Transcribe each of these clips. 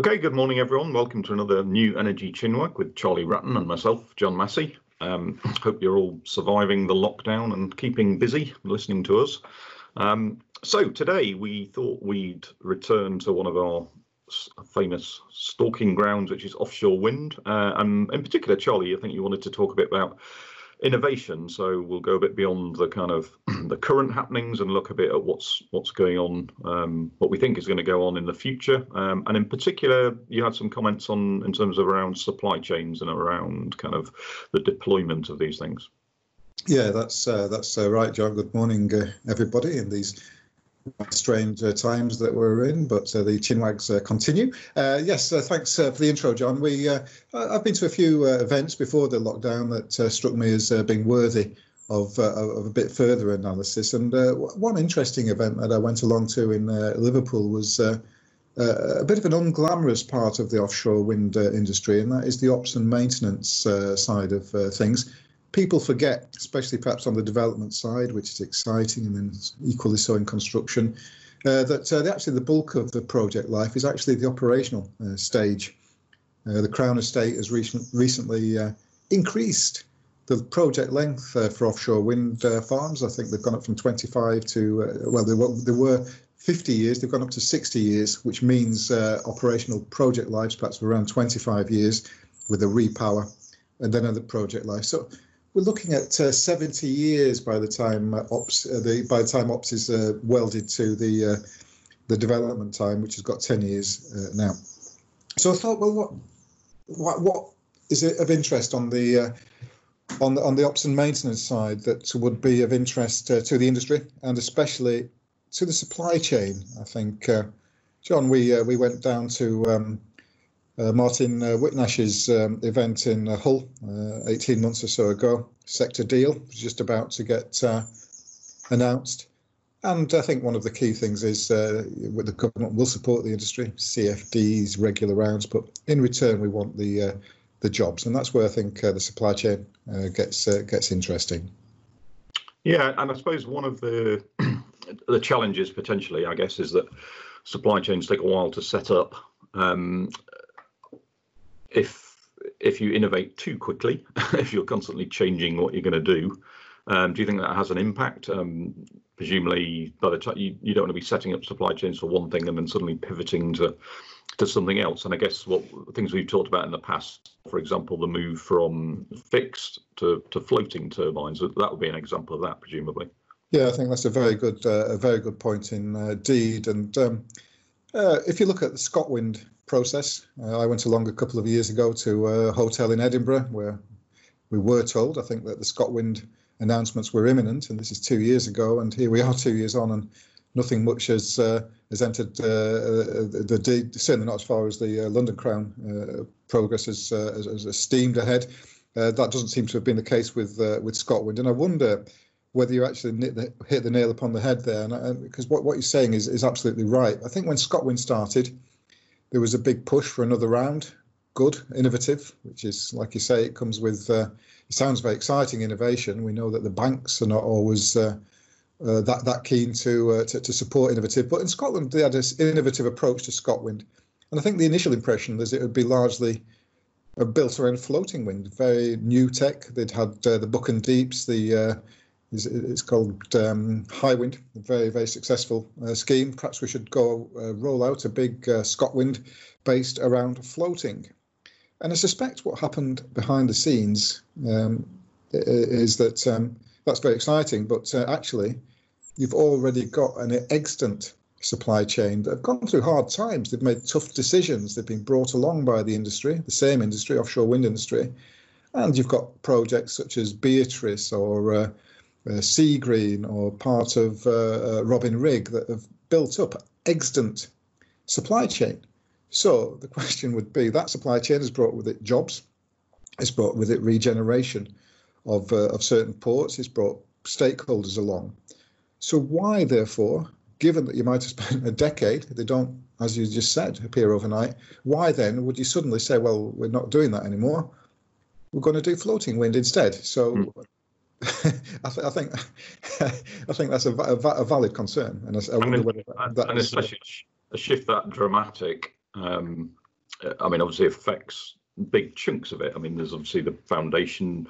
Okay, good morning, everyone. Welcome to another new Energy Chinwag with Charlie Ratton and myself, John Massey. Um, hope you're all surviving the lockdown and keeping busy listening to us. Um, so today we thought we'd return to one of our famous stalking grounds, which is offshore wind. Uh, and in particular, Charlie, I think you wanted to talk a bit about innovation. So we'll go a bit beyond the kind of the current happenings and look a bit at what's what's going on, um, what we think is going to go on in the future. Um, and in particular, you had some comments on in terms of around supply chains and around kind of the deployment of these things. Yeah, that's uh, that's uh, right, John. Good morning, uh, everybody, in these strange uh, times that we're in, but uh, the chinwags uh, continue. Uh, yes, uh, thanks uh, for the intro, John. We I've been to a few events before the lockdown that struck me as being worthy of, of a bit further analysis. And one interesting event that I went along to in Liverpool was. a bit of an unglamorous part of the offshore wind industry, and that is the ops and maintenance side of things people forget, especially perhaps on the development side, which is exciting, and then equally so in construction, uh, that uh, actually the bulk of the project life is actually the operational uh, stage. Uh, the Crown Estate has recent, recently uh, increased the project length uh, for offshore wind farms. I think they've gone up from 25 to, well, they were, they were 50 years, they've gone up to 60 years, which means operational project lives perhaps around 25 years with a repower and then other project life. So we're looking at uh, 70 years by the time uh, ops uh, the by the time ops is uh, welded to the uh, the development time, which has got 10 years uh, now. So I thought, well, what what what is it of interest on the on the on the ops and maintenance side that would be of interest to the industry and especially to the supply chain? I think, John, we we went down to um, uh, Martin uh, Whitnash's um, event in uh, Hull uh, 18 months or so ago. Sector deal was just about to get uh, announced. And I think one of the key things is uh, the government will support the industry, CFDs, regular rounds, but in return we want the the jobs, and that's where I think the supply chain gets gets interesting. Yeah, and I suppose one of the the challenges potentially, I guess, is that supply chains take a while to set up. Um, if if you innovate too quickly, if you're constantly changing what you're going to do, um, do you think that has an impact? Um, presumably, by the time you, you don't want to be setting up supply chains for one thing and then suddenly pivoting to to something else. And I guess what things we've talked about in the past, for example, the move from fixed to, to floating turbines, that would be an example of that, presumably. Yeah, I think that's a very good uh, a very good point indeed. And um, uh, if you look at the ScotWind process. Uh, I went along a couple of years ago to a hotel in Edinburgh where we were told, I think, that the ScotWind announcements were imminent, and this is two years ago, and here we are two years on, and nothing much has uh, has entered uh, the, the certainly not as far as the uh, London Crown uh, progress has, uh, has, has, steamed ahead. that doesn't seem to have been the case with with ScotWind, and I wonder whether you actually the, hit the nail upon the head there, and, because what, what you're saying is is absolutely right. I think when ScotWind started, there was a big push for another round. Good, innovative, which is like you say, it comes with. Uh, it sounds very exciting innovation. We know that the banks are not always uh, uh, that that keen to, uh, to, to support innovative, but in Scotland they had this innovative approach to ScotWind, and I think the initial impression was it would be largely uh, built around floating wind, very new tech. They'd had uh, the Buchan Deeps, the it's called um, Hywind, a very, very successful uh, scheme. Perhaps we should go uh, roll out a big uh, ScotWind based around floating. And I suspect what happened behind the scenes um, is that um, that's very exciting, but uh, actually, you've already got an extant supply chain that have gone through hard times. They've made tough decisions. They've been brought along by the industry, the same industry, offshore wind industry. And you've got projects such as Beatrice or uh, uh, Seagreen or part of uh, uh, Robin Rigg that have built up extant supply chain. So the question would be that supply chain has brought with it jobs, it's brought with it regeneration of, uh, of certain ports, it's brought stakeholders along. So why, therefore, given that you might have spent a decade, they don't, as you just said, appear overnight, why then would you suddenly say, well, we're not doing that anymore? We're going to do floating wind instead. So mm. I, th- I, think I think that's a, a, a valid concern, and I, I wonder whether that, and especially a shift that dramatic. Um, I mean, obviously affects big chunks of it. I mean, there's obviously the foundation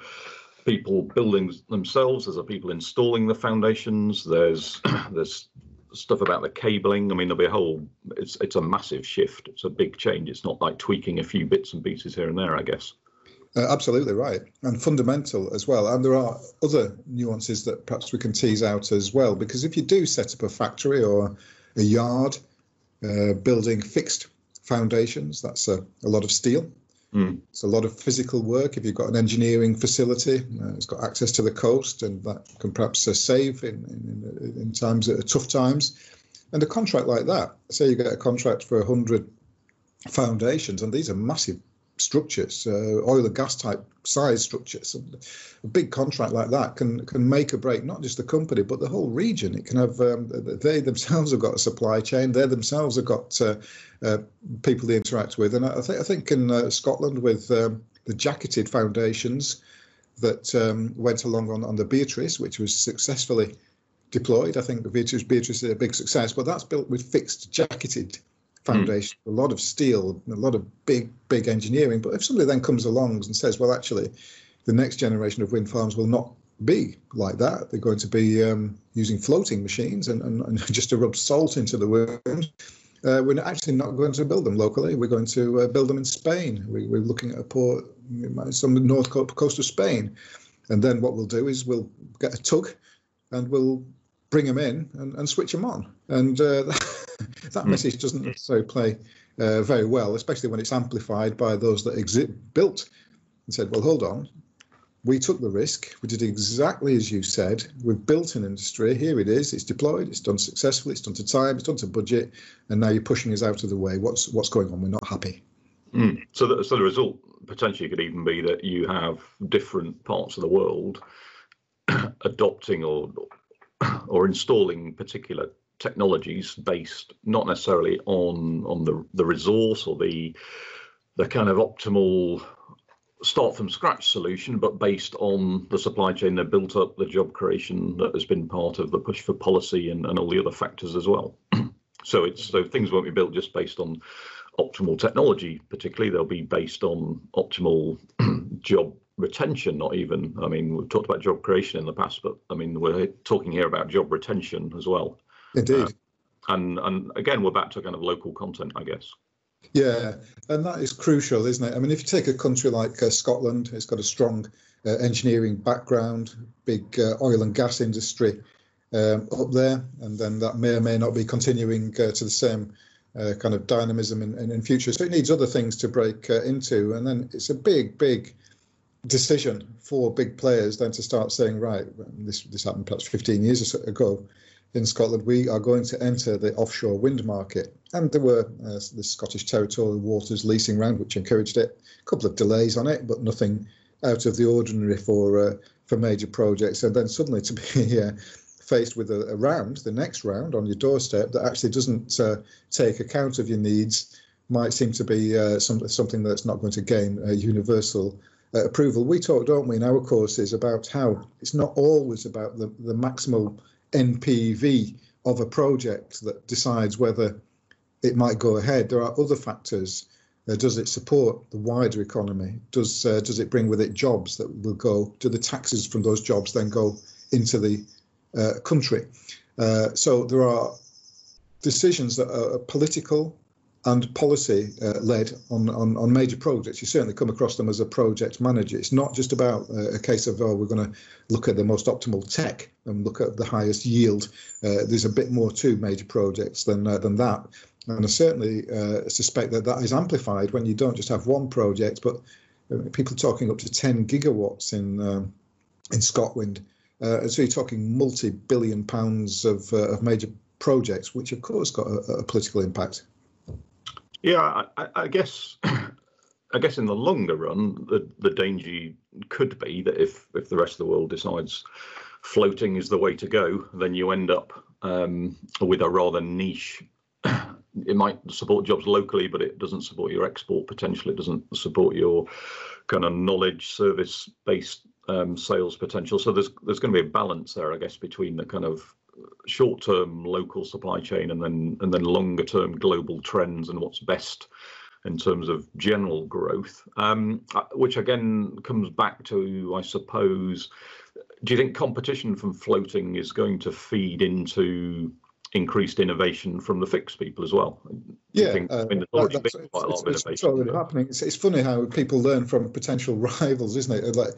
people building themselves. There's the people installing the foundations. There's there's stuff about the cabling. I mean, there'll be a whole. It's it's a massive shift. It's a big change. It's not like tweaking a few bits and pieces here and there. I guess. Uh, absolutely right, and fundamental as well. And there are other nuances that perhaps we can tease out as well, because if you do set up a factory or a yard, uh, building fixed foundations, that's a, a lot of steel. Mm. It's a lot of physical work. If you've got an engineering facility, uh, it's got access to the coast, and that can perhaps uh, save in, in, in times uh, tough times. And a contract like that, say you get a contract for 100 foundations, and these are massive structures, uh, oil and gas type size structures. A big contract like that can can make or break not just the company but the whole region. It can have um, they themselves have got a supply chain. They themselves have got uh, uh, people they interact with. And I think I think in uh, Scotland with um, the jacketed foundations that um, went along on, on the Beatrice, which was successfully deployed. I think the Beatrice Beatrice is a big success, but that's built with fixed jacketed foundation, mm. a lot of steel, a lot of big, big engineering. But if somebody then comes along and says, well, actually, the next generation of wind farms will not be like that. They're going to be um, using floating machines and, and, and, just to rub salt into the wind. Uh, we're actually not going to build them locally. We're going to uh, build them in Spain. We, are looking at a port, some north coast of Spain. And then what we'll do is we'll get a tug and we'll bring them in and, and switch them on. And uh, that message doesn't necessarily play uh, very well, especially when it's amplified by those that exit, built and said, well, hold on, we took the risk. We did exactly as you said. We've built an industry. Here it is. It's deployed. It's done successfully. It's done to time. It's done to budget. And now you're pushing us out of the way. What's what's going on? We're not happy. Mm. So, the, so the result potentially could even be that you have different parts of the world adopting or or installing particular technologies based not necessarily on on the the resource or the the kind of optimal start from scratch solution, but based on the supply chain they built up, the job creation that has been part of the push for policy and, and all the other factors as well. so it's so things won't be built just based on optimal technology, particularly they'll be based on optimal job retention, not even. I mean, we've talked about job creation in the past, but I mean, we're talking here about job retention as well. Indeed. Uh, and and again, we're back to kind of local content, I guess. Yeah, and that is crucial, isn't it? I mean, if you take a country like uh, Scotland, it's got a strong uh, engineering background, big uh, oil and gas industry um, up there, and then that may or may not be continuing uh, to the same uh, kind of dynamism in, in, in, future. So it needs other things to break uh, into, and then it's a big, big decision for big players then to start saying, right, this this happened perhaps 15 years ago in Scotland, we are going to enter the offshore wind market. And there were uh, the Scottish Territorial Waters leasing round, which encouraged it. A couple of delays on it, but nothing out of the ordinary for uh, for major projects. And then suddenly to be uh, faced with a, a, round, the next round on your doorstep that actually doesn't uh, take account of your needs might seem to be uh, some, something that's not going to gain universal uh, approval. We talk, don't we, in our courses about how it's not always about the, the maximal NPV of a project that decides whether it might go ahead. There are other factors. Uh, does it support the wider economy? Does uh, does it bring with it jobs that will go? Do the taxes from those jobs then go into the uh, country? Uh, so there are decisions that are political, and policy uh, led on, on, on major projects. You certainly come across them as a project manager. It's not just about uh, a case of, oh, we're going to look at the most optimal tech and look at the highest yield. Uh, there's a bit more to major projects than, uh, than that. And I certainly uh, suspect that that is amplified when you don't just have one project, but uh, people talking up to 10 gigawatts in, um, in Scotland. so you're talking multi-billion pounds of, of major projects, which of course got a, a political impact. Yeah, I, I guess I guess in the longer run, the, the danger could be that if if the rest of the world decides floating is the way to go, then you end up um, with a rather niche. It might support jobs locally, but it doesn't support your export potential. It doesn't support your kind of knowledge service based um, sales potential. So there's there's going to be a balance there, I guess, between the kind of short-term local supply chain and then and then longer-term global trends and what's best in terms of general growth, um, uh, which again comes back to, I suppose, do you think competition from floating is going to feed into increased innovation from the fixed people as well? Yeah, uh, it's, it's, it's already happening. It's, it's funny how people learn from potential rivals, isn't it? Like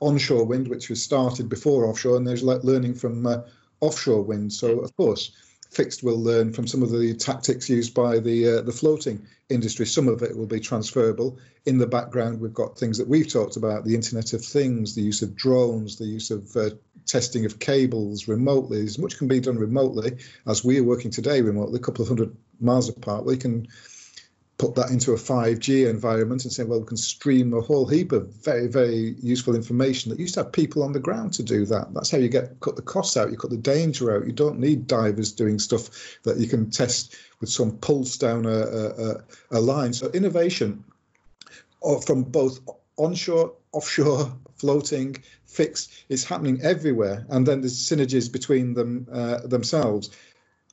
onshore wind, which was started before offshore, and there's like learning from uh, offshore wind. So of course, fixed will learn from some of the tactics used by the uh, the floating industry. Some of it will be transferable. In the background, we've got things that we've talked about: the Internet of Things, the use of drones, the use of uh, testing of cables remotely. As much can be done remotely as we are working today remotely, a couple of hundred miles apart. We can put that into a 5G environment and say, well, we can stream a whole heap of very, very useful information that used to have people on the ground to do that. That's how you get cut the costs out, you cut the danger out. You don't need divers doing stuff that you can test with some pulse down a, a, a line. So innovation uh, from both onshore, offshore, floating, fixed is happening everywhere. And then there's synergies between them uh, themselves.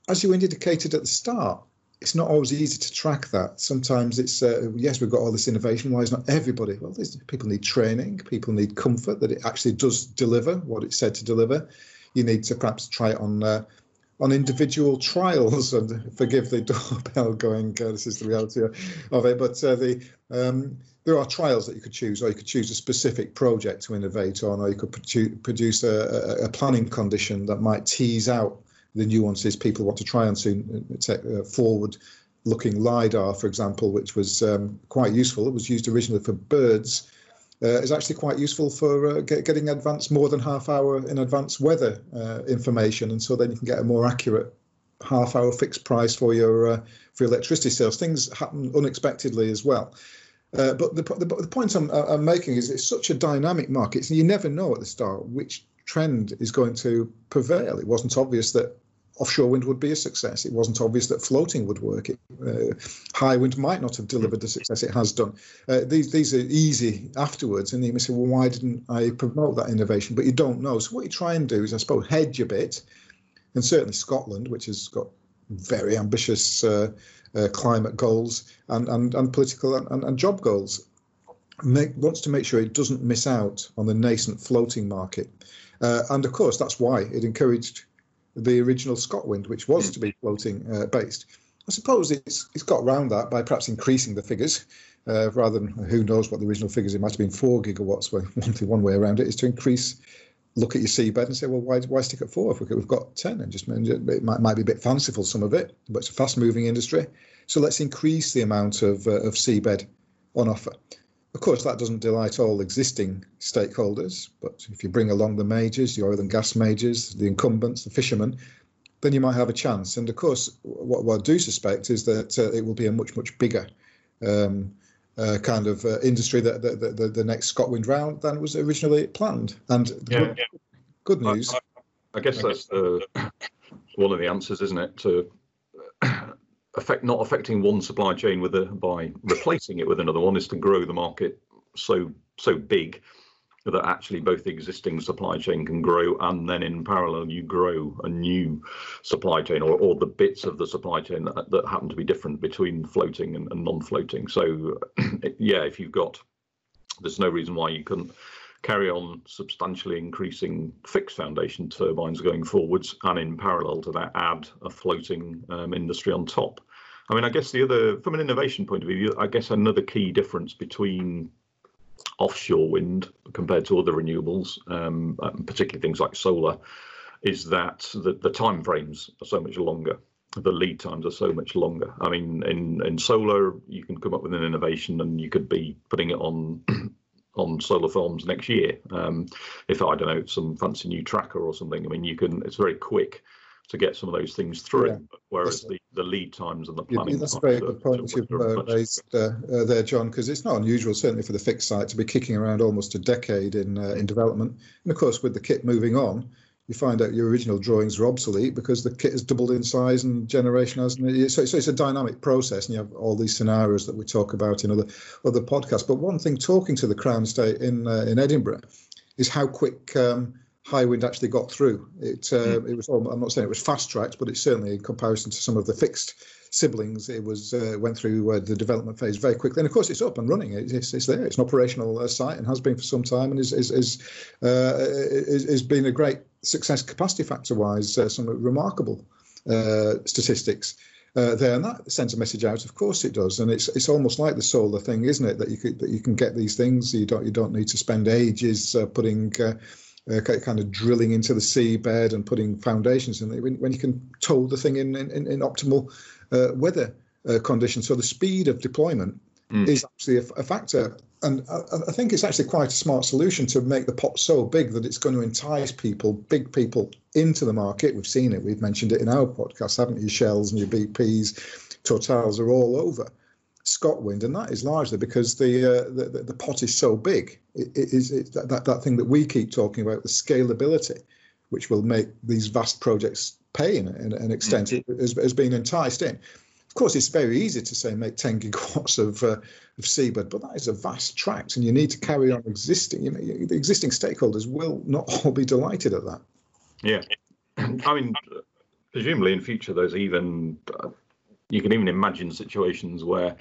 As you indicated at the start, it's not always easy to track that. Sometimes it's uh, yes, we've got all this innovation. Why is not everybody? Well, people need training. People need comfort that it actually does deliver what it said to deliver. You need to perhaps try it on uh, on individual trials. And forgive the doorbell going. Uh, this is the reality of it. But uh, the um, there are trials that you could choose, or you could choose a specific project to innovate on, or you could produce a, a planning condition that might tease out the nuances people want to try and see uh, uh, forward looking LiDAR, for example, which was um, quite useful. It was used originally for birds. Uh, is actually quite useful for uh, get, getting advanced more than half hour in advance weather uh, information, and so then you can get a more accurate half hour fixed price for your uh, for electricity sales. Things happen unexpectedly as well. Uh, but the, the, the point I'm, I'm, making is it's such a dynamic market, so you never know at the start which trend is going to prevail. It wasn't obvious that offshore wind would be a success. It wasn't obvious that floating would work. It, uh, Hywind might not have delivered the success it has done. Uh, these these are easy afterwards, and you may say, well, why didn't I promote that innovation? But you don't know. So what you try and do is, I suppose, hedge a bit, and certainly Scotland, which has got very ambitious uh, uh climate goals and and, and political and, and job goals, make, wants to make sure it doesn't miss out on the nascent floating market. Uh, and of course, that's why it encouraged the original ScotWind, which was to be floating uh, based. I suppose it's it's got around that by perhaps increasing the figures, uh, rather than who knows what the original figures. It might have been four gigawatts. Where one one way around it is to increase. Look at your seabed and say, well, why why stick at four if we've got ten? And just it might might be a bit fanciful some of it, but it's a fast moving industry. So let's increase the amount of uh, of seabed on offer. Of course, that doesn't delight all existing stakeholders, but if you bring along the majors, the oil and gas majors, the incumbents, the fishermen, then you might have a chance. And of course, what, what I do suspect is that uh, it will be a much, much bigger um, uh, kind of uh, industry that the, the, the, next ScotWind round than was originally planned. And yeah, good, yeah. good, news. I, I, I guess that's one of the answers, isn't it? To affect not affecting one supply chain with a by replacing it with another one is to grow the market so so big that actually both the existing supply chain can grow and then in parallel you grow a new supply chain or, or the bits of the supply chain that, that happen to be different between floating and, and non-floating. So yeah if you've got there's no reason why you couldn't carry on substantially increasing fixed foundation turbines going forwards, and in parallel to that, add a floating um, industry on top. I mean, I guess the other, from an innovation point of view, I guess another key difference between offshore wind compared to other renewables, um, particularly things like solar, is that the, the time frames are so much longer the lead times are so much longer. I mean, in in solar, you can come up with an innovation and you could be putting it on on solar farms next year. Um, if I don't know some fancy new tracker or something, I mean you can. It's very quick to get some of those things through. Yeah. Whereas the, the lead times and the planning. Yeah, that's a very good point you've uh, raised uh, uh, there, John, because it's not unusual, certainly for the fixed site, to be kicking around almost a decade in uh, in development. And of course, with the kit moving on, you find out your original drawings are obsolete because the kit has doubled in size and generation has. So, so it's a dynamic process, and you have all these scenarios that we talk about in other other podcasts. But one thing, talking to the Crown Estate in uh, in Edinburgh, is how quick um, Hywind actually got through. It uh, mm. it was I'm not saying it was fast tracked, but it's certainly in comparison to some of the fixed siblings, it was uh, went through uh, the development phase very quickly. And of course, it's up and running. It's, it's there. It's an operational uh, site and has been for some time, and is is is, uh, is, is been a great success capacity factor wise. Uh, some remarkable uh, statistics. Uh, there, and that sends a message out. Of course, it does, and it's it's almost like the solar thing, isn't it? That you could, that you can get these things. You don't you don't need to spend ages uh, putting uh, uh, kind of drilling into the seabed and putting foundations in when, when you can tow the thing in in, in optimal uh, weather uh, conditions. So the speed of deployment mm. is actually a, a factor. And I, I, think it's actually quite a smart solution to make the pot so big that it's going to entice people, big people, into the market. We've seen it. We've mentioned it in our podcast, haven't you? Shells and your BPs, Totals are all over. Scotwind, and that is largely because the uh, the, the, pot is so big. It, it is it, that, that thing that we keep talking about, the scalability, which will make these vast projects pay in, in an extent, mm-hmm. has, has been enticed in. Of course, it's very easy to say make 10 gigawatts of uh, of seabed, but that is a vast tract, and you need to carry on existing. You know, the existing stakeholders will not all be delighted at that. Yeah, I mean, presumably in future, there's even uh, you can even imagine situations where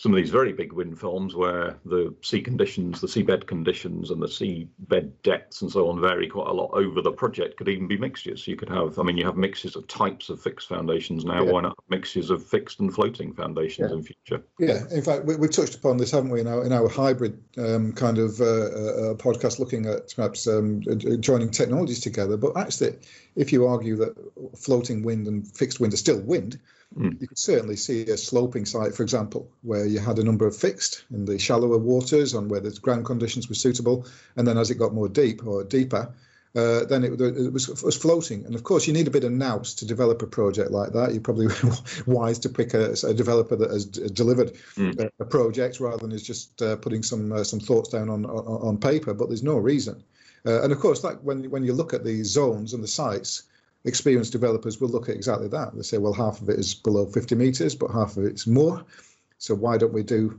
some of these very big wind farms where the sea conditions, the seabed conditions, and the seabed depths and so on vary quite a lot over the project could even be mixtures. You could have, I mean, you have mixes of types of fixed foundations now. Yeah. Why not mixtures of fixed and floating foundations yeah. in future? Yeah, in fact, we, have touched upon this, haven't we, in our, in our hybrid um, kind of uh, uh, podcast, looking at perhaps um, joining technologies together. But actually, if you argue that floating wind and fixed wind are still wind, Mm. You could certainly see a sloping site, for example, where you had a number of fixed in the shallower waters and where the ground conditions were suitable. And then as it got more deep or deeper, uh, then it, it, was, was floating. And of course, you need a bit of nous to develop a project like that. You're probably wise to pick a, a, developer that has delivered mm. a, a, project rather than is just uh, putting some uh, some thoughts down on, on, on paper. But there's no reason. Uh, and of course, that when when you look at the zones and the sites, experienced developers will look at exactly that. They say, well, half of it is below 50 meters, but half of it's more. So why don't we do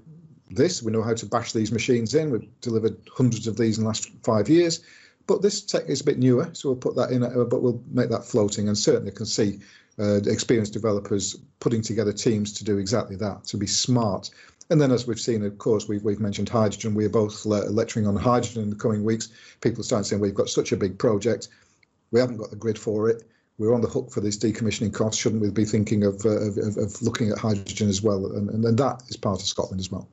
this? We know how to bash these machines in. We've delivered hundreds of these in the last five years. But this tech is a bit newer, so we'll put that in, uh, but we'll make that floating. And certainly can see uh, experienced developers putting together teams to do exactly that, to be smart. And then, as we've seen, of course, we've, we've mentioned hydrogen. We are both lecturing on hydrogen in the coming weeks. People start saying, we've got such a big project. We haven't got the grid for it we're on the hook for these decommissioning costs. Shouldn't we be thinking of, uh, of, of, looking at hydrogen as well? And, and, and that is part of Scotland as well.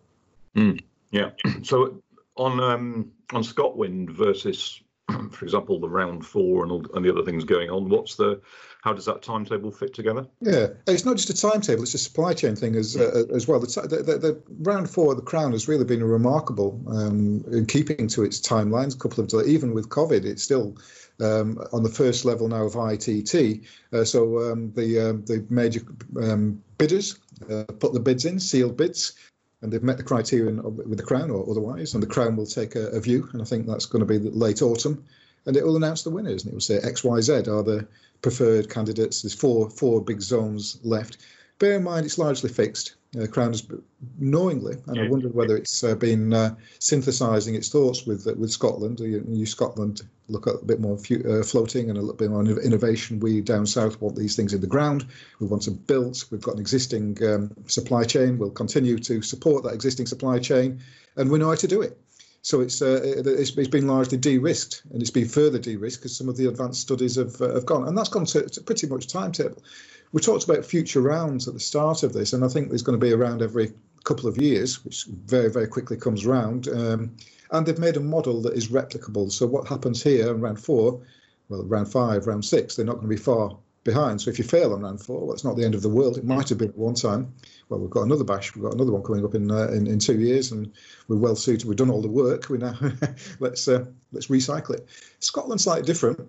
Mm, yeah. So on um, on Scotwind versus, for example, the round four and all, and the other things going on, what's the how does that timetable fit together? Yeah, it's not just a timetable; it's a supply chain thing as uh, as well. The, the, the, round four of the Crown has really been remarkable um, in keeping to its timelines. A couple of even with COVID, it's still um, on the first level now of ITT. Uh, so um, the um, the major um, bidders uh, put the bids in, sealed bids, and they've met the criterion with the Crown or otherwise, and the Crown will take a, a view, and I think that's going to be late autumn, and it will announce the winners, and it will say X, Y, Z are the preferred candidates. There's four four big zones left. Bear in mind, it's largely fixed uh, Crown has knowingly, and yeah. I wondered whether it's uh, been uh, synthesising its thoughts with uh, with Scotland. New Scotland look at a bit more uh, floating and a little bit more innovation. We down south want these things in the ground. We want them built. We've got an existing um, supply chain. We'll continue to support that existing supply chain, and we know how to do it. So it's, uh, it's, it's been largely de-risked, and it's been further de-risked because some of the advanced studies have have gone, and that's gone to, to pretty much timetable we talked about future rounds at the start of this, and I think there's going to be a round every couple of years, which very, very quickly comes round. Um, and they've made a model that is replicable. So what happens here in round four, well, round five, round six, they're not going to be far behind. So if you fail on round four, well, it's not the end of the world. It might have been at one time. Well, we've got another bash. We've got another one coming up in uh, in, in, two years, and we're well suited. We've done all the work. We now let's uh, let's recycle it. Scotland's slightly different.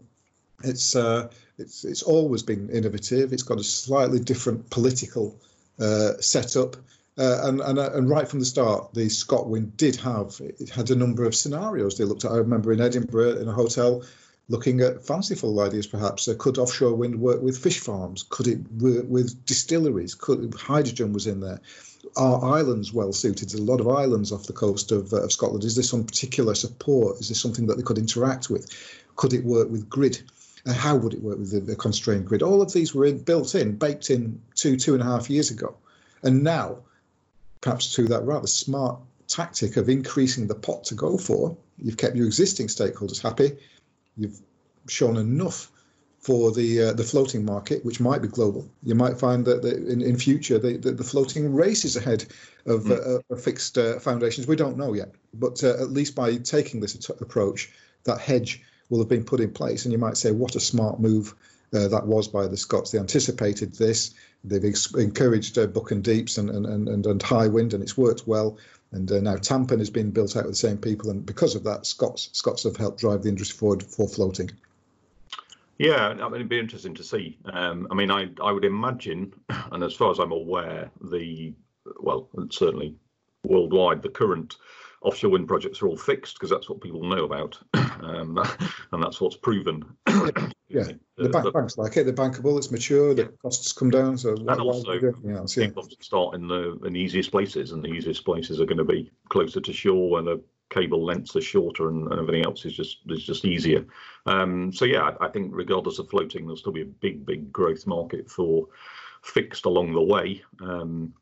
It's uh, it's it's always been innovative. It's got a slightly different political uh, setup. Uh, and, and, uh, and right from the start, the Scotwind did have it had a number of scenarios they looked at. I remember in Edinburgh in a hotel looking at fanciful ideas perhaps uh, could offshore wind work with fish farms could it work with distilleries could hydrogen was in there are islands well suited a lot of islands off the coast of, uh, of scotland is there some particular support is there something that they could interact with Could it work with grid? And how would it work with the, the constrained grid? All of these were in, built in, baked in two, two and a half years ago. And now, perhaps through that rather smart tactic of increasing the pot to go for, you've kept your existing stakeholders happy. You've shown enough for the uh, the floating market, which might be global. You might find that the, in, in future the, the, the floating races ahead of, mm. uh, fixed uh, foundations. We don't know yet, but uh, at least by taking this approach, that hedge will have been put in place. And you might say, what a smart move uh, that was by the Scots. They anticipated this. They've encouraged uh, Buchan and Deeps and, and, and, and Hywind, and it's worked well. And uh, now Tampen has been built out with the same people, and because of that, Scots Scots have helped drive the industry forward for floating. Yeah, I mean, it'd be interesting to see. Um, I mean, I I would imagine, and as far as I'm aware, the well, certainly worldwide, the current offshore wind projects are all fixed because that's what people know about, um, and that's what's proven. yeah, the, bank, the, banks like it. They're bankable. It's mature. The costs come down. So and also, else, yeah. people start in the in the easiest places, and the easiest places are going to be closer to shore, where the cable lengths are shorter, and, and everything else is just is just easier. Um, so yeah, I, I think regardless of floating, there'll still be a big big growth market for fixed along the way. Um,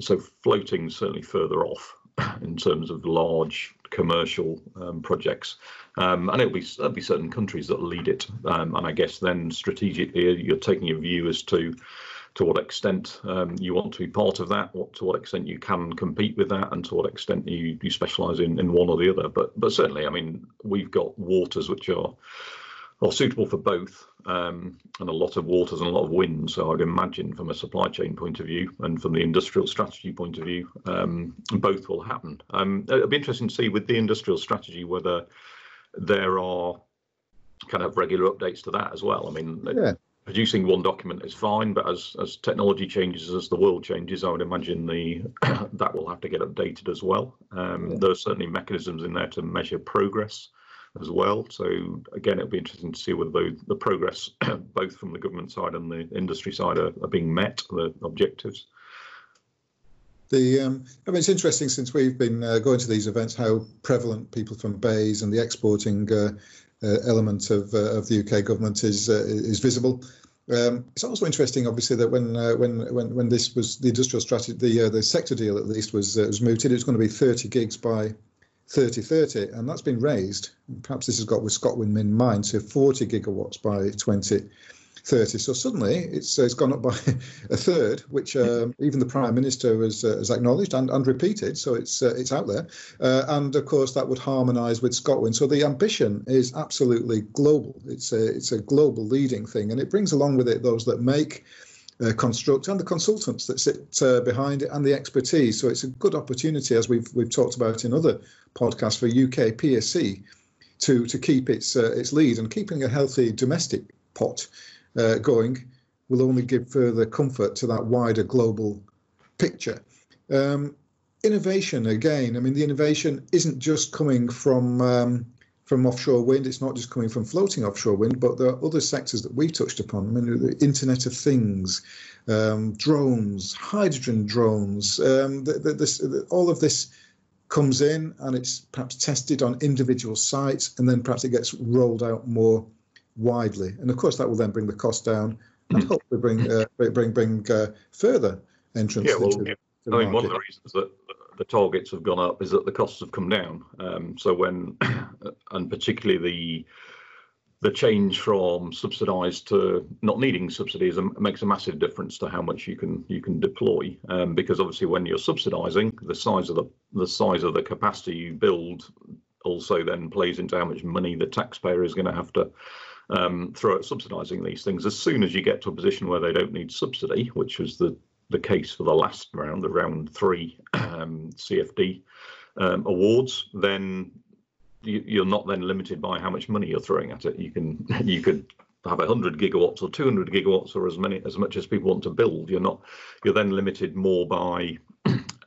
so floating certainly further off in terms of large commercial um, projects, um, and it'll be there'll be certain countries that lead it, um, and I guess then strategically you're taking a view as to to what extent um, you want to be part of that, what to what extent you can compete with that, and to what extent you you specialise in in one or the other. But but certainly, I mean, we've got waters which are are suitable for both, um, and a lot of waters and a lot of wind. So I'd imagine from a supply chain point of view and from the industrial strategy point of view, um, both will happen. Um, it'll be interesting to see with the industrial strategy whether there are kind of regular updates to that as well. I mean, yeah. producing one document is fine, but as as technology changes, as the world changes, I would imagine the that will have to get updated as well. Um, yeah. There are certainly mechanisms in there to measure progress as well. So again, it'll be interesting to see whether the, the progress, both from the government side and the industry side, are, are being met, the objectives. The um, I mean, it's interesting since we've been uh, going to these events how prevalent people from BEIS and the exporting uh, uh, element of uh, of the UK government is uh, is visible. Um, it's also interesting, obviously, that when uh, when when when this was the industrial strategy, the the sector deal at least was was mooted, it was going to be 30 gigs by 3030, and that's been raised. Perhaps this has got with ScotWind in mind to 40 gigawatts by 2030. So suddenly it's, uh, it's gone up by a third, which um, even the Prime Minister has, uh, has acknowledged and, and repeated. So it's uh, it's out there, uh, and of course that would harmonise with Scotland. So the ambition is absolutely global. It's a it's a global leading thing, and it brings along with it those that make uh, construct and the consultants that sit uh, behind it and the expertise. So it's a good opportunity, as we've we've talked about in other podcasts, for UK PSC to to keep its uh, its lead and keeping a healthy domestic pot uh, going will only give further comfort to that wider global picture. Um, innovation again. I mean, the innovation isn't just coming from um, from offshore wind. It's not just coming from floating offshore wind, but there are other sectors that we've touched upon. I mean, the Internet of Things, um, drones, hydrogen drones. Um, the, the, this, the, all of this comes in and it's perhaps tested on individual sites, and then perhaps it gets rolled out more widely. And of course, that will then bring the cost down and hmm. hopefully bring uh, bring bring uh, further entrance. Yeah, well, into, I mean, one of the reasons that the targets have gone up is that the costs have come down. Um, so when, and particularly the the change from subsidised to not needing subsidies makes a massive difference to how much you can you can deploy. Um, because obviously, when you're subsidising, the size of the the size of the capacity you build also then plays into how much money the taxpayer is going to have to um, throw at subsidising these things. As soon as you get to a position where they don't need subsidy, which was the the case for the last round, the round three um, CFD um, awards, then you, are not then limited by how much money you're throwing at it. You can you could have 100 gigawatts or 200 gigawatts or as many as much as people want to build. You're not you're then limited more by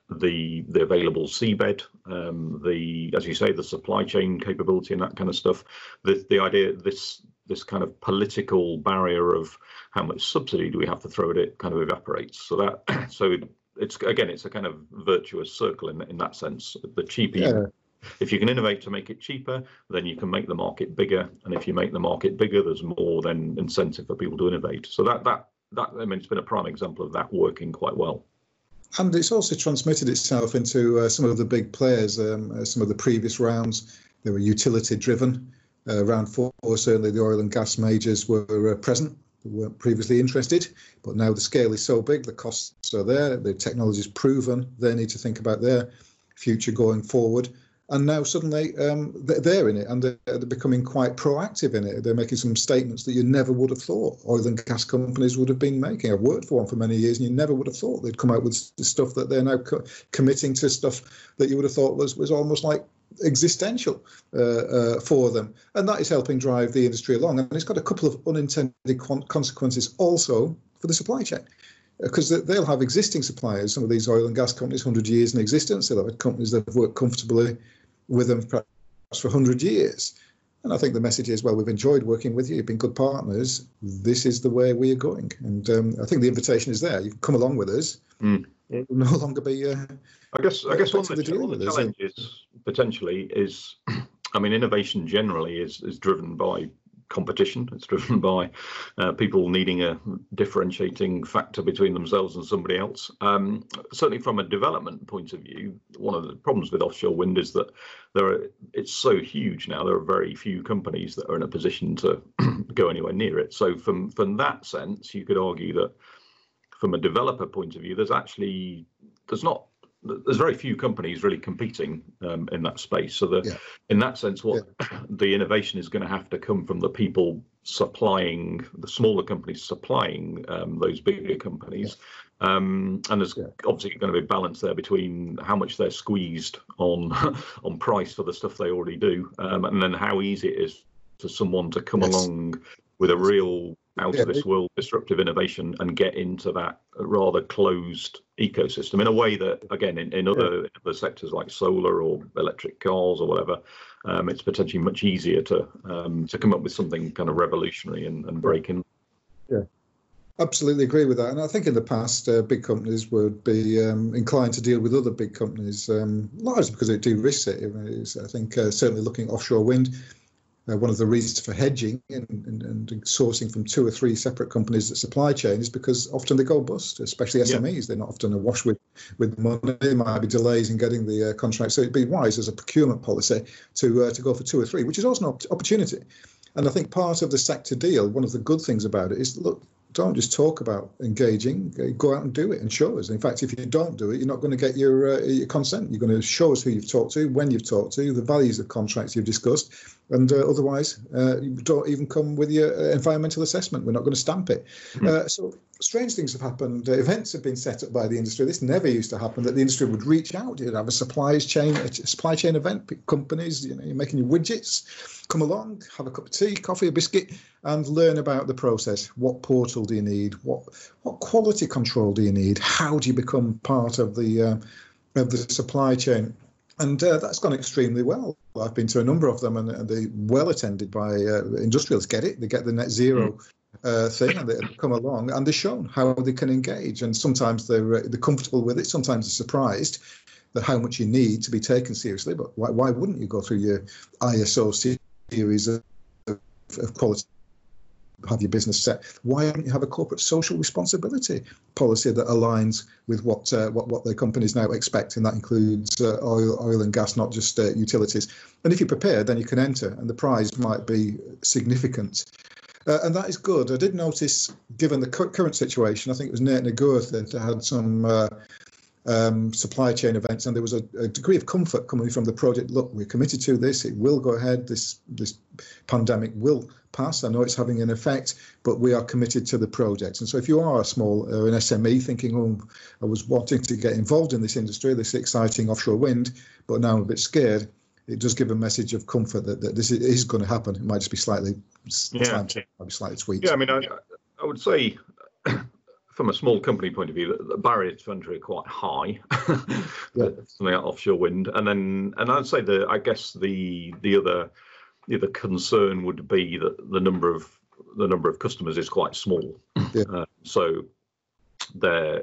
the the available seabed, um, the as you say the supply chain capability and that kind of stuff. The the idea this this kind of political barrier of how much subsidy do we have to throw at it kind of evaporates. So that so it's again it's a kind of virtuous circle in in that sense. The cheaper yeah. if you can innovate to make it cheaper, then you can make the market bigger, and if you make the market bigger, there's more then incentive for people to innovate. So that that that I mean, it's been a prime example of that working quite well. And it's also transmitted itself into uh, some of the big players. Um, uh, some of the previous rounds, they were utility driven. Uh, round four, certainly the oil and gas majors were uh, present weren't previously interested, but now the scale is so big, the costs are there, the technology is proven, they need to think about their future going forward. And now suddenly um, they're in it and they're becoming quite proactive in it. They're making some statements that you never would have thought oil and gas companies would have been making. I've worked for one for many years and you never would have thought they'd come out with stuff that they're now co- committing to stuff that you would have thought was, was almost like existential uh, uh, for them, and that is helping drive the industry along. And it's got a couple of unintended consequences also for the supply chain, because they'll have existing suppliers. Some of these oil and gas companies, 100 years in existence, they'll have companies that have worked comfortably with them perhaps for 100 years. And I think the message is, well, we've enjoyed working with you. You've been good partners. This is the way we are going. And um, I think the invitation is there. You can come along with us. Mm. It will no longer be. Uh, I guess. I guess one of the, the, one of the challenges potentially is, I mean, innovation generally is is driven by competition. It's driven by uh, people needing a differentiating factor between themselves and somebody else. Um, certainly, from a development point of view, one of the problems with offshore wind is that there are, it's so huge now. There are very few companies that are in a position to go anywhere near it. So, from from that sense, you could argue that from a developer point of view, there's actually there's not there's very few companies really competing um, in that space. So the, yeah. in that sense, what yeah. the innovation is going to have to come from the people supplying the smaller companies supplying um, those bigger companies. Yeah. Um, and there's obviously going to be a balance there between how much they're squeezed on on price for the stuff they already do, um, and then how easy it is for someone to come yes. along with a real out yeah, of this world disruptive innovation and get into that rather closed ecosystem in a way that again in, in other, yeah. other sectors like solar or electric cars or whatever um, it's potentially much easier to um, to come up with something kind of revolutionary and, and break in yeah. Absolutely agree with that. And i think in the past uh, big companies would be um, inclined to deal with other big companies um, largely because it. De-risks it i think uh, certainly looking offshore wind uh, one of the reasons for hedging and, and, and, sourcing from two or three separate companies that supply chain is because often they go bust, especially SMEs. Yeah. They're not often awash with, with money. There might be delays in getting the uh, contract. So it'd be wise as a procurement policy to uh, to go for two or three, which is also an op- opportunity. And I think part of the sector deal, one of the good things about it is look, don't just talk about engaging. Go out and do it and show us. In fact, if you don't do it, you're not going to get your uh, your consent. You're going to show us who you've talked to, when you've talked to, the values of contracts you've discussed, and uh, otherwise, uh, you don't even come with your uh, environmental assessment. We're not going to stamp it. Mm. so strange things have happened. Uh, events have been set up by the industry. This never used to happen. That the industry would reach out. You'd have a supply chain, a supply chain event. Companies, you know, you're making your widgets. Come along, have a cup of tea, coffee, a biscuit, and learn about the process. What portal do you need? What what quality control do you need? How do you become part of the uh, of the supply chain? And uh, that's gone extremely well. I've been to a number of them, and, and they're well attended by uh, industrials. Get it? They get the net zero mm. uh, thing, and they come along and they're shown how they can engage. And sometimes they're uh, they're comfortable with it. Sometimes they're surprised that how much you need to be taken seriously. But why, why wouldn't you go through your ISO series of, of quality have your business set. Why don't you have a corporate social responsibility policy that aligns with what uh, what what the companies now expect, and that includes uh, oil, oil and gas, not just uh, utilities. And if you're prepared, then you can enter, and the prize might be significant. Uh, and that is good. I did notice, given the current situation, I think it was Neart na Gaoithe that had some uh, um, supply chain events, and there was a, a, degree of comfort coming from the project. Look, we're committed to this; it will go ahead. This this pandemic will pass. I know it's having an effect, but we are committed to the project. And so, if you are a small or an SME thinking, "Oh, I was wanting to get involved in this industry, this exciting offshore wind, but now I'm a bit scared," it does give a message of comfort that, that this is, going to happen. It might just be slightly, yeah. might be slightly tweaked. Yeah, I mean, I, I would say from a small company point of view, the barriers to entry are quite high. yeah. Something like offshore wind, and then and I'd say the I guess the the other the other concern would be that the number of the number of customers is quite small. Yeah. Uh, so there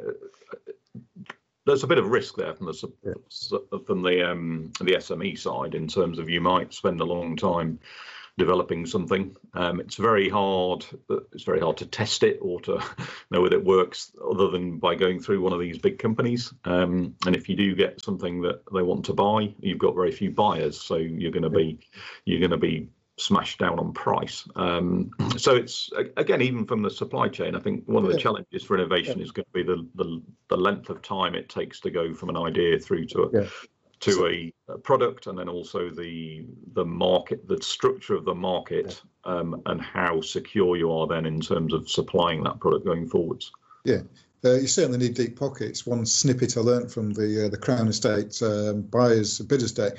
there's a bit of risk there from the yeah. from the um, the SME side in terms of you might spend a long time developing something. Um, it's very hard. It's very hard to test it or to know whether it works, other than by going through one of these big companies. Um, and if you do get something that they want to buy, you've got very few buyers, so you're going to be you're going to be smashed down on price. Um, so it's again, even from the supply chain, I think one of the challenges for innovation is going to be the, the, the length of time it takes to go from an idea through to a, yeah to a, a, product and then also the the market the structure of the market um, and how secure you are then in terms of supplying that product going forwards. Yeah. Uh, you certainly need deep pockets. One snippet i learned from the uh, the crown estate um, buyers bidders day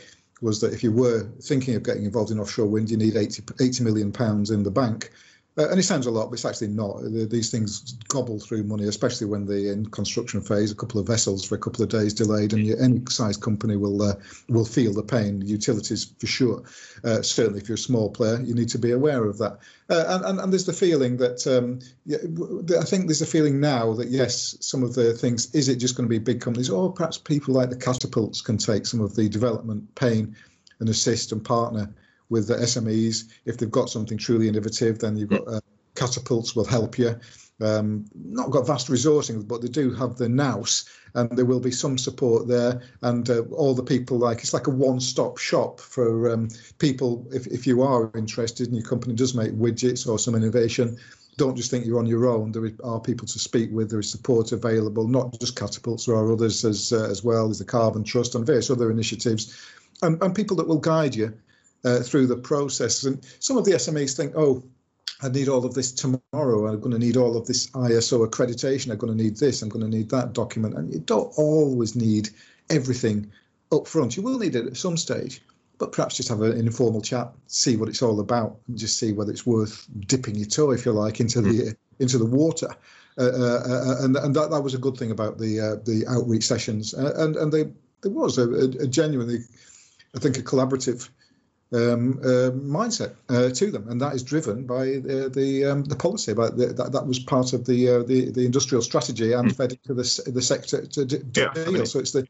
was that if you were thinking of getting involved in offshore wind you need 80, 80 million pounds in the bank uh, and it sounds a lot, but it's actually not. These things gobble through money, especially when they're in construction phase. A couple of vessels for a couple of days delayed, and any size company will uh, will feel the pain. Utilities for sure. Uh, certainly, if you're a small player, you need to be aware of that. Uh, and, and, and there's the feeling that um, I think there's a feeling now that yes, some of the things is it just going to be big companies, or perhaps people like the catapults can take some of the development pain and assist and partner with the SMEs. If they've got something truly innovative, then you've got uh, catapults will help you. Um, not got vast resourcing, but they do have the nous, and there will be some support there. And uh, all the people like it's like a one-stop shop for um, people. If if you are interested and your company does make widgets or some innovation, don't just think you're on your own. There are people to speak with. There is support available, not just catapults. There are others as uh, as well. There's the Carbon Trust and various other initiatives, and, and people that will guide you uh, through the process. And some of the SMEs think, oh, I need all of this tomorrow. I'm going to need all of this ISO accreditation. I'm going to need this. I'm going to need that document. And you don't always need everything up front. You will need it at some stage, but perhaps just have an informal chat, see what it's all about, and just see whether it's worth dipping your toe, if you like, into the mm. into the water. Uh, uh, uh, and and that, that was a good thing about the uh, the outreach sessions. And and they, there was a, a genuinely, I think, a collaborative um, uh, mindset uh, to them, and that is driven by the the, um, the policy. But the, that that was part of the uh, the, the industrial strategy and mm. fed into the the sector to, to yeah, deal. I mean, so it's the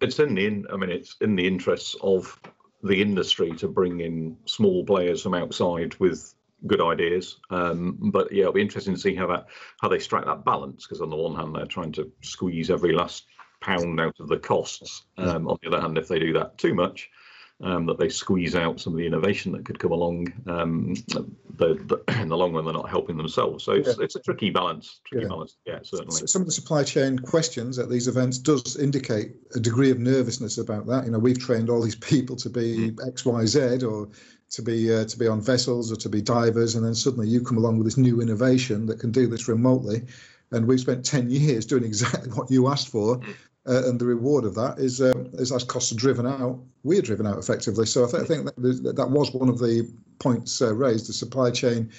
it's in the in, I mean it's in the interests of the industry to bring in small players from outside with good ideas. Um, but yeah, it'll be interesting to see how that how they strike that balance because on the one hand they're trying to squeeze every last pound out of the costs. Um, on the other hand, if they do that too much, um, that they squeeze out some of the innovation that could come along. Um, the, the, in the long run, they're not helping themselves. So it's, yeah. it's a tricky balance. Tricky yeah. balance. Yeah, certainly. Some of the supply chain questions at these events does indicate a degree of nervousness about that. You know, we've trained all these people to be mm. X, Y, Z, or to be uh, to be on vessels or to be divers, and then suddenly you come along with this new innovation that can do this remotely. And we've spent 10 years doing exactly what you asked for. Mm uh, and the reward of that is um, is as costs are driven out, we're driven out effectively. So I, th- I think that, that was one of the points uh, raised. The supply chain,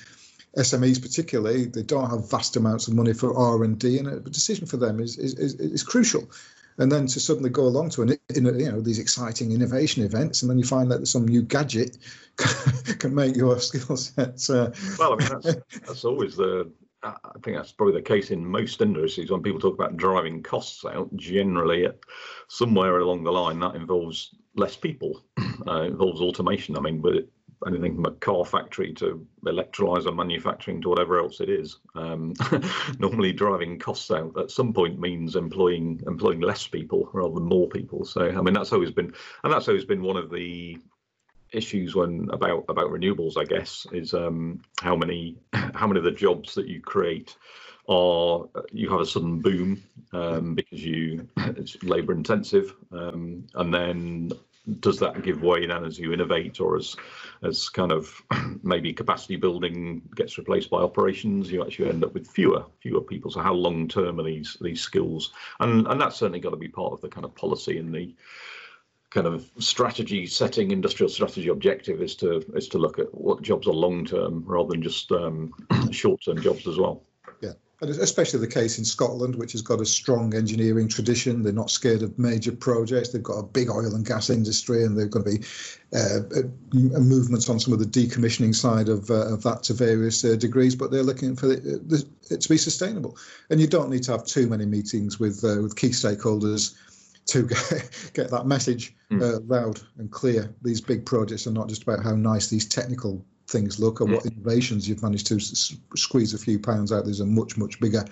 SMEs particularly, they don't have vast amounts of money for R and D, and a decision for them is, is is, is crucial. And then to suddenly go along to an, in a, you know these exciting innovation events, and then you find that some new gadget can make your skill sets. Uh, well, I mean that's, that's always the I think that's probably the case in most industries when people talk about driving costs out. Generally, somewhere along the line, that involves less people, uh, involves automation. I mean, but anything from a car factory to electrolyzer manufacturing to whatever else it is. Um, normally, driving costs out at some point means employing employing less people rather than more people. So, I mean, that's always been, and that's always been one of the issues when about about renewables, I guess, is um, how many how many of the jobs that you create are you have a sudden boom um, because you it's labour intensive, um, and then does that give way then as you innovate or as as kind of maybe capacity building gets replaced by operations you actually end up with fewer fewer people. So how long term are these these skills? And and that's certainly got to be part of the kind of policy in the kind of strategy setting industrial strategy objective is to is to look at what jobs are long term rather than just um, short term jobs as well yeah and especially the case in Scotland, which has got a strong engineering tradition. They're not scared of major projects. They've got a big oil and gas industry, and they've got to be uh, uh movements on some of the decommissioning side of, uh, of that to various uh, degrees. But they're looking for it, it, to be sustainable. And you don't need to have too many meetings with uh, with key stakeholders to get, get that message mm. uh, loud and clear. These big projects are not just about how nice these technical things look or mm. what innovations you've managed to s- squeeze a few pounds out. There's a much much bigger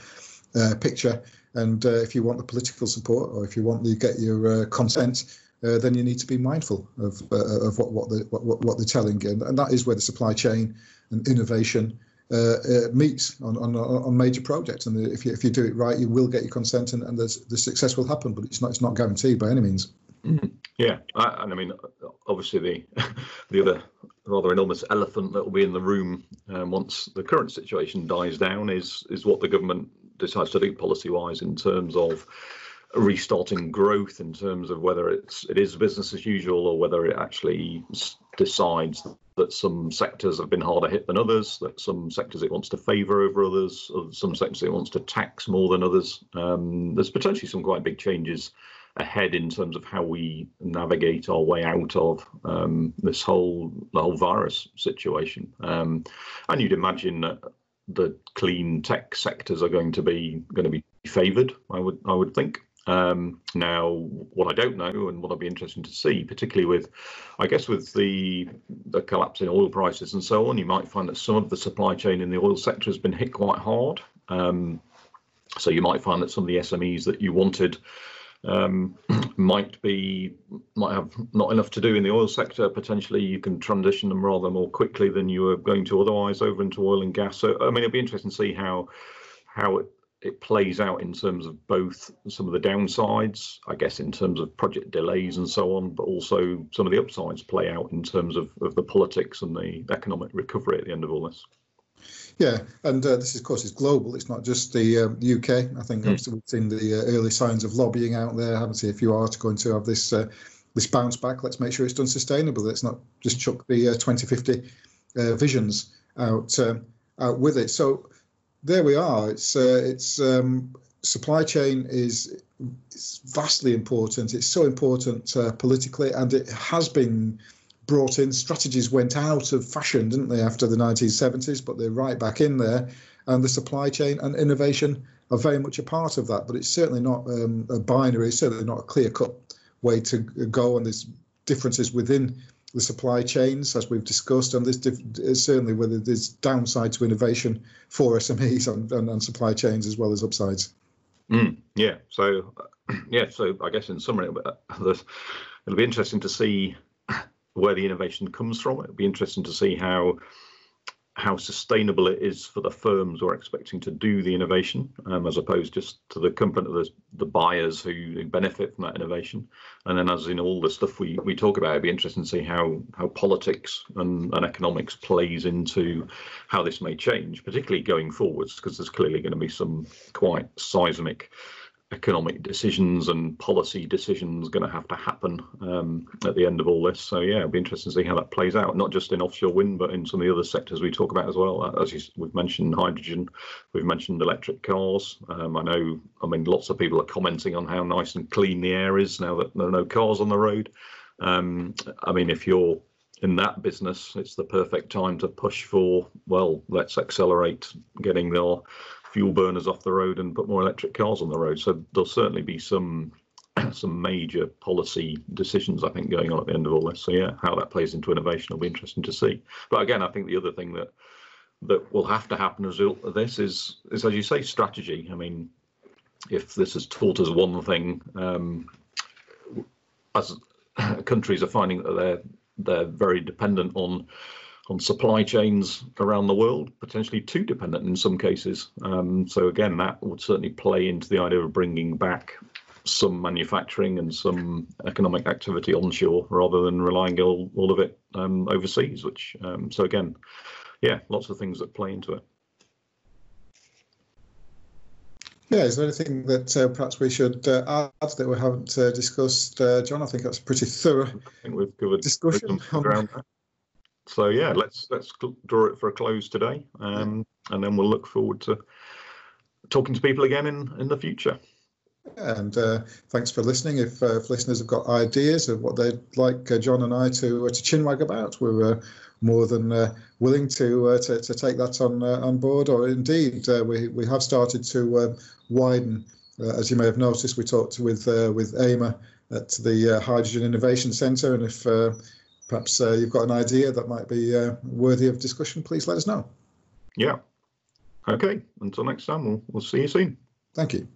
uh, picture, and uh, if you want the political support or if you want to get your uh, consent. Uh, then you need to be mindful of uh, of what what, the, what what they're telling, and, and that is where the supply chain and innovation uh, uh, meets on, on, on major projects. And if you, if you do it right, you will get your consent and, and the success will happen, but it's not, it's not guaranteed by any means. Mm-hmm. Yeah, I, and I mean, obviously the the other rather enormous elephant that will be in the room um, once the current situation dies down is is what the government decides to do policy wise in terms of restarting growth in terms of whether it's it is business as usual or whether it actually decides that some sectors have been harder hit than others, that some sectors it wants to favour over others, some sectors it wants to tax more than others. Um, there's potentially some quite big changes ahead in terms of how we navigate our way out of um, this whole the whole virus situation. Um, and you'd imagine that the clean tech sectors are going to be going to be favoured. I would I would think. Um, now, what I don't know and what I'd be interested to see, particularly with, I guess, with the the collapse in oil prices and so on, you might find that some of the supply chain in the oil sector has been hit quite hard. Um, so you might find that some of the SMEs that you wanted um, might be might have not enough to do in the oil sector. Potentially, you can transition them rather more quickly than you were going to otherwise over into oil and gas. So, I mean, it'd be interesting to see how how it it plays out in terms of both some of the downsides, I guess, in terms of project delays and so on, but also some of the upsides play out in terms of, of the politics and the economic recovery at the end of all this. Yeah, and uh, this, of course, is global. It's not just the, uh, UK. I think mm. obviously we've seen the uh, early signs of lobbying out there. I haven't seen a few articles going to have this uh, this bounce back, let's make sure it's done sustainably. Let's not just chuck the uh, 2050 uh, visions out um, out with it. So there we are. It's uh, it's um, supply chain is is vastly important. It's so important uh, politically, and it has been brought in. Strategies went out of fashion, didn't they, after the 1970s? But they're right back in there, and the supply chain and innovation are very much a part of that. But it's certainly not um, a binary. It's certainly not a clear cut way to go, and there's differences within the supply chains, as we've discussed, and uh, certainly whether there's downside to innovation for SMEs and, and, and supply chains as well as upsides. Mm, yeah. So, yeah. So I guess in summary, uh, it'll be interesting to see where the innovation comes from. It'll be interesting to see how how sustainable it is for the firms who are expecting to do the innovation, um, as opposed just to the company, the, the buyers who benefit from that innovation. And then, as in all the stuff we, we talk about, it'd be interesting to see how how politics and, and economics plays into how this may change, particularly going forwards, because there's clearly going to be some quite seismic economic decisions and policy decisions going to have to happen um, at the end of all this. So yeah, it'll be interesting to see how that plays out, not just in offshore wind, but in some of the other sectors we talk about as well. Uh, as you, we've mentioned hydrogen, we've mentioned electric cars. Um, I know, I mean, lots of people are commenting on how nice and clean the air is now that there are no cars on the road. Um, I mean, if you're in that business, it's the perfect time to push for, well, let's accelerate getting our fuel burners off the road and put more electric cars on the road. So there'll certainly be some some major policy decisions, I think, going on at the end of all this. So yeah, how that plays into innovation will be interesting to see. But again, I think the other thing that that will have to happen as a result of this is is as you say, strategy. I mean, if this has taught us one thing, um, as countries are finding that they're they're very dependent on on supply chains around the world, potentially too dependent in some cases. Um, so again, that would certainly play into the idea of bringing back some manufacturing and some economic activity onshore rather than relying all, all of it um, overseas. Which um, so again, yeah, lots of things that play into it. Yeah, is there anything that uh, perhaps we should uh, add that we haven't uh, discussed, uh, John? I think that's a pretty thorough I think we've covered discussion. On, so yeah, let's let's draw it for a close today, um, and then we'll look forward to talking to people again in in the future. And uh, thanks for listening. If, uh, if, listeners have got ideas of what they'd like uh, John and I to uh, to chinwag about, we're uh, more than uh, willing to, to, to take that on on board. Or indeed, we we have started to widen as you may have noticed, we talked with with AIMA at the Hydrogen Innovation Centre, and if perhaps uh, you've got an idea that might be uh, worthy of discussion, please let us know. Yeah. Okay. Until next time, we'll, we'll see you soon. Thank you.